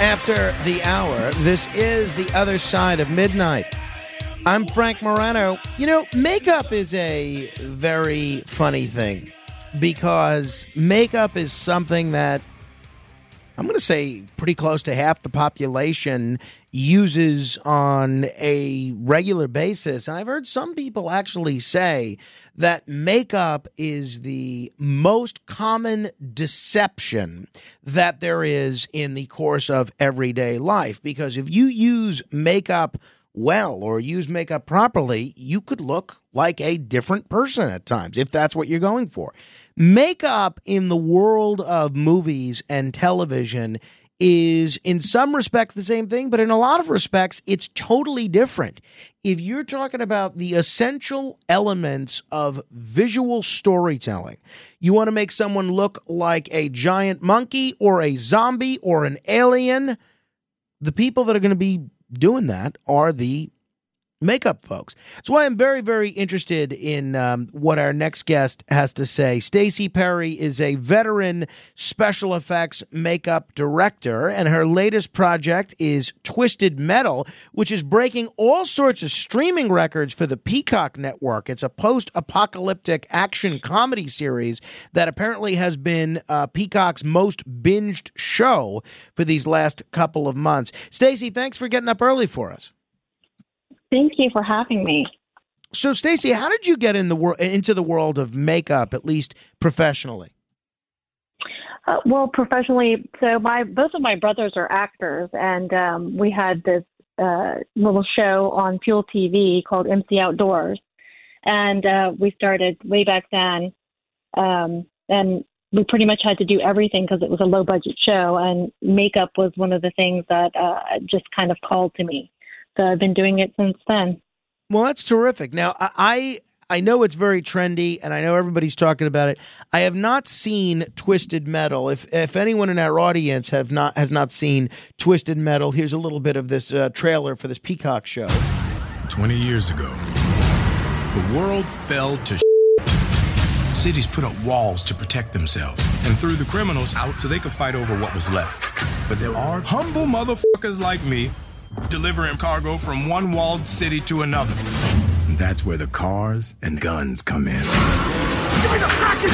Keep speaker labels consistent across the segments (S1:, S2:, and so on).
S1: After the hour. This is the other side of midnight. I'm Frank Morano. You know, makeup is a very funny thing because makeup is something that I'm going to say pretty close to half the population uses on a regular basis. And I've heard some people actually say that makeup is the most common deception that there is in the course of everyday life. Because if you use makeup well or use makeup properly, you could look like a different person at times if that's what you're going for. Makeup in the world of movies and television is in some respects the same thing, but in a lot of respects, it's totally different. If you're talking about the essential elements of visual storytelling, you want to make someone look like a giant monkey or a zombie or an alien, the people that are going to be doing that are the makeup folks. That's why I'm very, very interested in um, what our next guest has to say. Stacey Perry is a veteran special effects makeup director, and her latest project is Twisted Metal, which is breaking all sorts of streaming records for the Peacock Network. It's a post-apocalyptic action comedy series that apparently has been uh, Peacock's most binged show for these last couple of months. Stacey, thanks for getting up early for us.
S2: Thank you for having me.
S1: So, Stacey, how did you get in the wor- into the world of makeup, at least professionally?
S2: Uh, well, professionally, so my both of my brothers are actors, and um, we had this uh, little show on Fuel TV called MC Outdoors, and uh, we started way back then, um, and we pretty much had to do everything because it was a low budget show, and makeup was one of the things that uh, just kind of called to me. So I've been doing it since then.
S1: Well, that's terrific. Now, I I know it's very trendy, and I know everybody's talking about it. I have not seen Twisted Metal. If if anyone in our audience have not has not seen Twisted Metal, here's a little bit of this uh, trailer for this Peacock show.
S3: 20 years ago, the world fell to Cities put up walls to protect themselves and threw the criminals out so they could fight over what was left. But there are humble motherfuckers like me delivering cargo from one walled city to another. And that's where the cars and guns come in. Give me the package,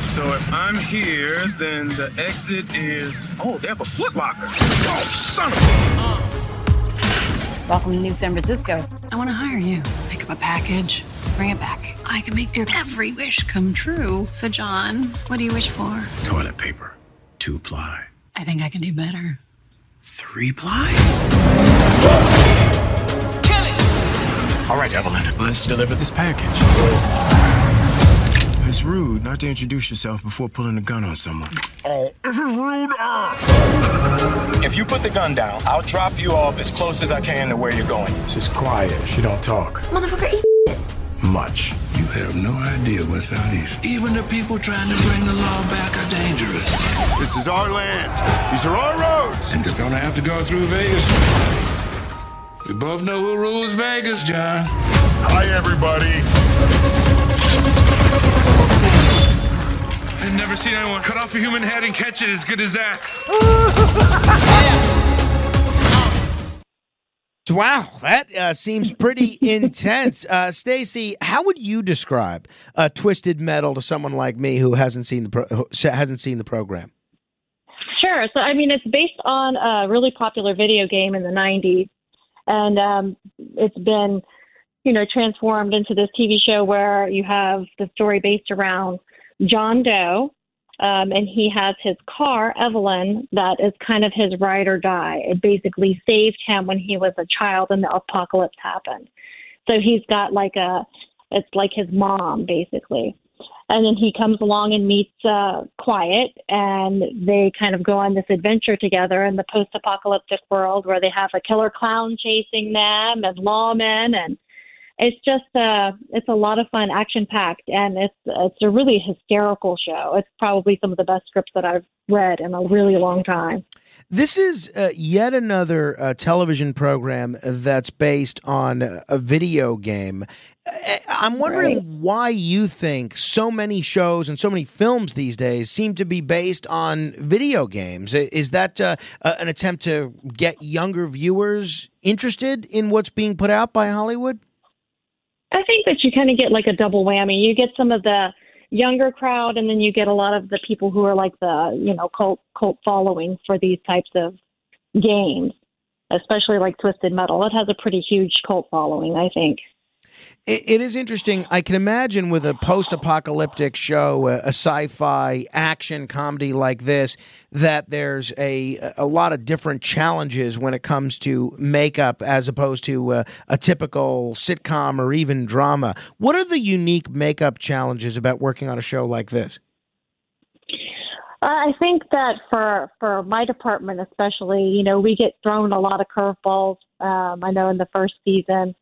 S3: So if I'm here, then the exit is. Oh, they have a foot locker. Oh, son of a.
S4: Welcome to New San Francisco. I want to hire you. Pick up a package, bring it back. I can make your every wish come true. So, John, what do you wish for?
S3: Toilet paper, two ply.
S4: I think I can do better.
S3: Three ply? Kill it! All right, Evelyn, let's deliver this package. It's rude not to introduce yourself before pulling a gun on someone. Oh, this is rude. Ah. If you put the gun down, I'll drop you off as close as I can to where you're going. She's quiet. She don't talk
S4: Motherfucker, eat
S3: much.
S5: You have no idea what's out east.
S6: Even the people trying to bring the law back are dangerous.
S5: This is our land. These are our roads. And they're gonna have to go through Vegas. We both know who rules Vegas, John. Hi, everybody.
S7: I've never seen anyone cut off a human head and catch it as good as that.
S1: Wow, that uh, seems pretty intense. Uh, Stacey, how would you describe Twisted Metal to someone like me who hasn't seen the pro- hasn't seen the program?
S2: Sure. So, I mean, it's based on a really popular video game in the 90s. And um, it's been, you know, transformed into this TV show where you have the story based around John Doe. Um, and he has his car, Evelyn, that is kind of his ride or die. It basically saved him when he was a child and the apocalypse happened. So he's got like a, it's like his mom, basically. and then he comes along and meets uh, Quiet, and they kind of go on this adventure together in the post-apocalyptic world where they have a killer clown chasing them and lawmen, and it's just uh, it's a lot of fun, action-packed, and it's it's a really hysterical show. It's probably some of the best scripts that I've read in a really long time.
S1: This is uh, yet another uh, television program that's based on a video game. Uh, I'm wondering right. why you think so many shows and so many films these days seem to be based on video games. Is that uh, an attempt to get younger viewers interested in what's being put out by Hollywood?
S2: I think that you kind of get like a double whammy. You get some of the younger crowd, and then you get a lot of the people who are like the you know cult cult following for these types of games, especially like Twisted Metal. It has a pretty huge cult following, I think.
S1: It is interesting. I can imagine with a post apocalyptic show, a, sci fi action comedy like this, that there's a, a lot of different challenges when it comes to makeup as opposed to a, a typical sitcom or even drama. What are the unique makeup challenges about working on a show like this?
S2: I think that for for my department especially, you know, we get thrown a lot of curveballs. Um, I know in the first season,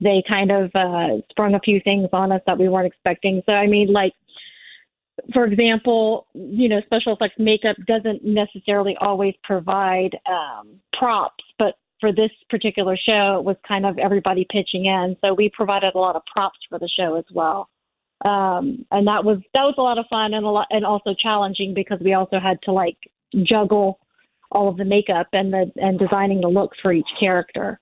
S2: they kind of uh, sprung a few things on us that we weren't expecting. So I mean, like for example, you know, special effects makeup doesn't necessarily always provide um, props, but for this particular show, it was kind of everybody pitching in. So we provided a lot of props for the show as well. Um, and that was that was a lot of fun and a lot and also challenging because we also had to like juggle all of the makeup and the and designing the looks for each character.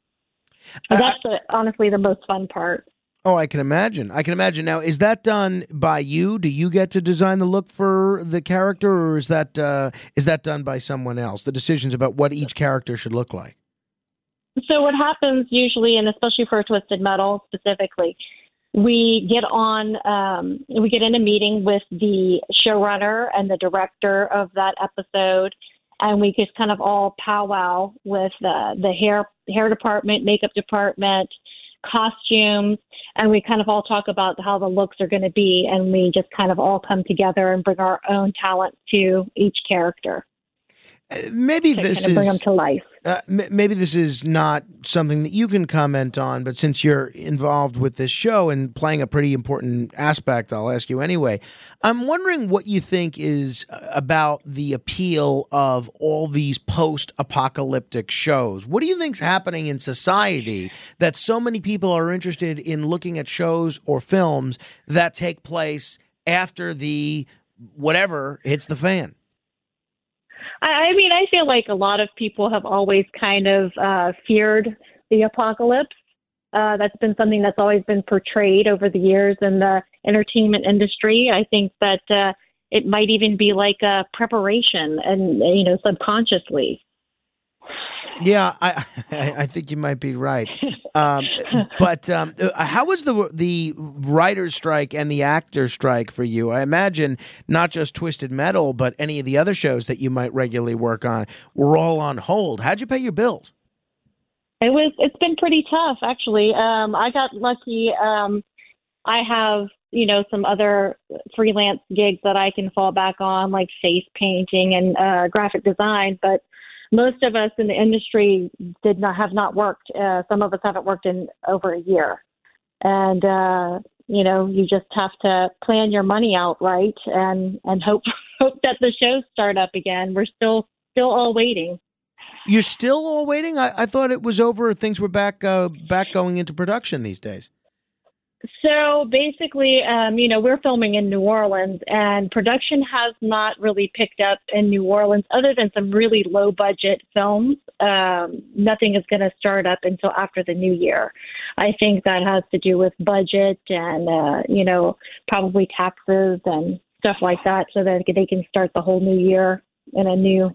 S2: That's the, honestly the most fun part.
S1: Oh, I can imagine. I can imagine. Now, is that done by you? Do you get to design the look for the character, or is that uh, is that done by someone else? The decisions about what each character should look like.
S2: So, what happens usually, and especially for Twisted Metal specifically, we get on, um, we get in a meeting with the showrunner and the director of that episode, and we just kind of all powwow with the the hair hair department, makeup department, costumes, and we kind of all talk about how the looks are going to be, and we just kind of all come together and bring our own talent to each character.
S1: Maybe this
S2: kind of
S1: is
S2: bring them to life.
S1: Uh, maybe this is not something that you can comment on, but since you're involved with this show and playing a pretty important aspect, I'll ask you anyway. I'm wondering what you think is uh, about the appeal of all these post apocalyptic shows. What do you think's happening in society that so many people are interested in looking at shows or films that take place after the whatever hits the fan?
S2: I, I mean, I feel like a lot of people have always kind of uh, feared the apocalypse. Uh, that's been something that's always been portrayed over the years in the entertainment industry. I think that uh, it might even be like a preparation, and you know, subconsciously.
S1: Yeah, I I think you might be right. Um, but um, uh, how was the the writer's strike and the actor strike for you? I imagine not just Twisted Metal, but any of the other shows that you might regularly work on were all on hold. How'd you pay your bills?
S2: It was. It's been pretty tough, actually. Um, I got lucky. Um, I have you know some other freelance gigs that I can fall back on, like face painting and uh, graphic design, but most of us in the industry did not have not worked. Uh, some of us haven't worked in over a year, and uh, you know you just have to plan your money out right and and hope hope that the shows start up again. We're still still all waiting.
S1: You're still all waiting. I, I thought it was over. Things were back uh, back going into production these days.
S2: So basically, um, you know, we're filming in New Orleans, and production has not really picked up in New Orleans, other than some really low budget films. Um, nothing is going to start up until after the new year. I think that has to do with budget and, uh, you know, probably taxes and stuff like that, so that they can start the whole new year in a new,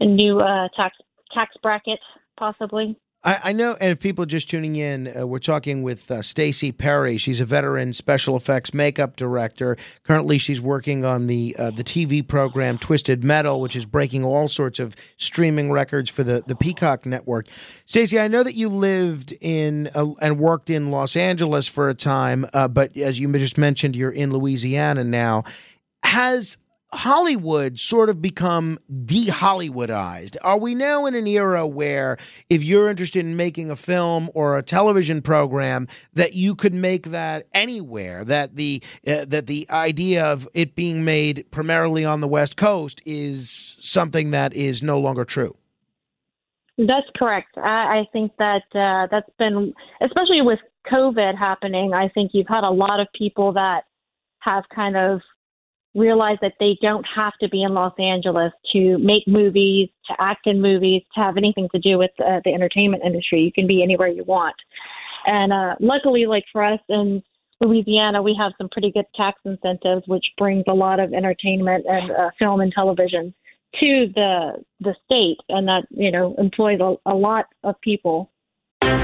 S2: a new uh, tax tax bracket, possibly.
S1: I, I know, and if people are just tuning in, uh, we're talking with uh, Stacey Perry. She's a veteran special effects makeup director. Currently, she's working on the uh, the TV program Twisted Metal, which is breaking all sorts of streaming records for the the Peacock network. Stacey, I know that you lived in uh, and worked in Los Angeles for a time, uh, but as you just mentioned, you're in Louisiana now. Has Hollywood sort of become de Hollywoodized? Are we now in an era where if you're interested in making a film or a television program, that you could make that anywhere? That the uh, that the idea of it being made primarily on the West Coast is something that is no longer true.
S2: That's correct. I, I think that uh, that's been, especially with COVID happening. I think you've had a lot of people that have kind of realize that they don't have to be in Los Angeles to make movies, to act in movies, to have anything to do with uh, the entertainment industry. You can be anywhere you want. And uh, luckily, like for us in Louisiana, we have some pretty good tax incentives, which brings a lot of entertainment and uh, film and television to the the state, and that you know employs a, a lot of people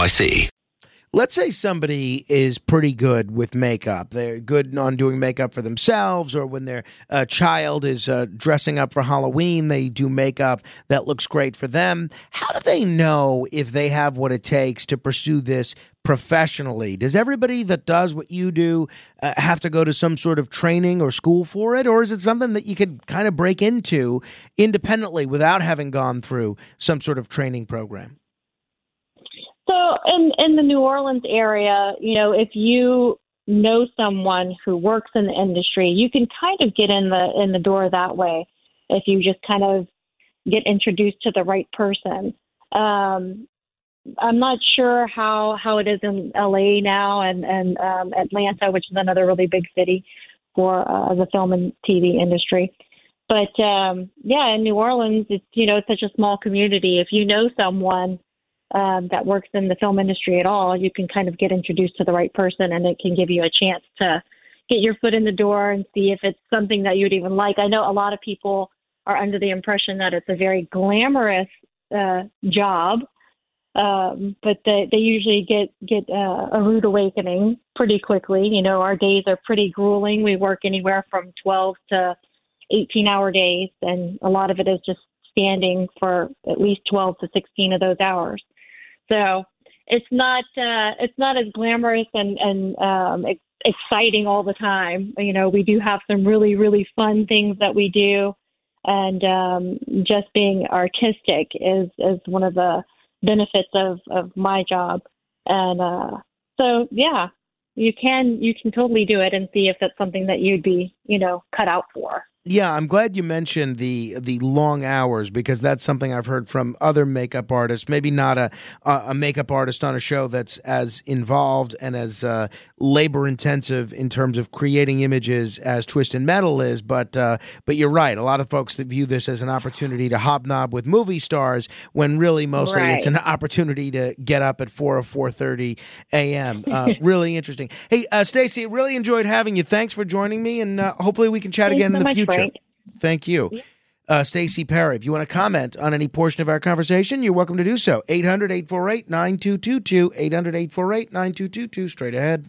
S8: NYC.
S1: Let's say somebody is pretty good with makeup. They're good on doing makeup for themselves, or when their uh, child is uh, dressing up for Halloween, they do makeup that looks great for them. How do they know if they have what it takes to pursue this professionally? Does everybody that does what you do uh, have to go to some sort of training or school for it, or is it something that you could kind of break into independently without having gone through some sort of training program?
S2: So in in the New Orleans area, you know, if you know someone who works in the industry, you can kind of get in the in the door that way if you just kind of get introduced to the right person. Um, I'm not sure how how it is in LA now and and um, Atlanta, which is another really big city for uh, the film and TV industry. But um, yeah, in New Orleans, it's you know it's such a small community. If you know someone um, that works in the film industry at all, you can kind of get introduced to the right person, and it can give you a chance to get your foot in the door and see if it's something that you'd even like. I know a lot of people are under the impression that it's a very glamorous uh, job, um, but they, they usually get get uh, a rude awakening pretty quickly. You know, our days are pretty grueling. We work anywhere from 12 to 18 hour days, and a lot of it is just standing for at least 12 to 16 of those hours. So it's not uh, it's not as glamorous and and um, ex- exciting all the time. You know, we do have some really really fun things that we do, and um, just being artistic is is one of the benefits of of my job. And uh, so yeah, you can you can totally do it and see if that's something that you'd be you know cut out for.
S1: Yeah, I'm glad you mentioned the the long hours because that's something I've heard from other makeup artists. Maybe not a a makeup artist on a show that's as involved and as uh, labor intensive in terms of creating images as Twisted Metal is, but uh, but you're right. A lot of folks that view this as an opportunity to hobnob with movie stars when really mostly right. it's an opportunity to get up at four or four thirty a.m. Uh, really interesting. Hey, uh, Stacey, really enjoyed having you. Thanks for joining me, and uh, hopefully we can chat
S2: Thanks
S1: again
S2: so
S1: in the future.
S2: Frank.
S1: Thank you. Uh, Stacey Perry, if you want to comment on any portion of our conversation, you're welcome to do so. 800 848 9222. 800 848 9222. Straight ahead.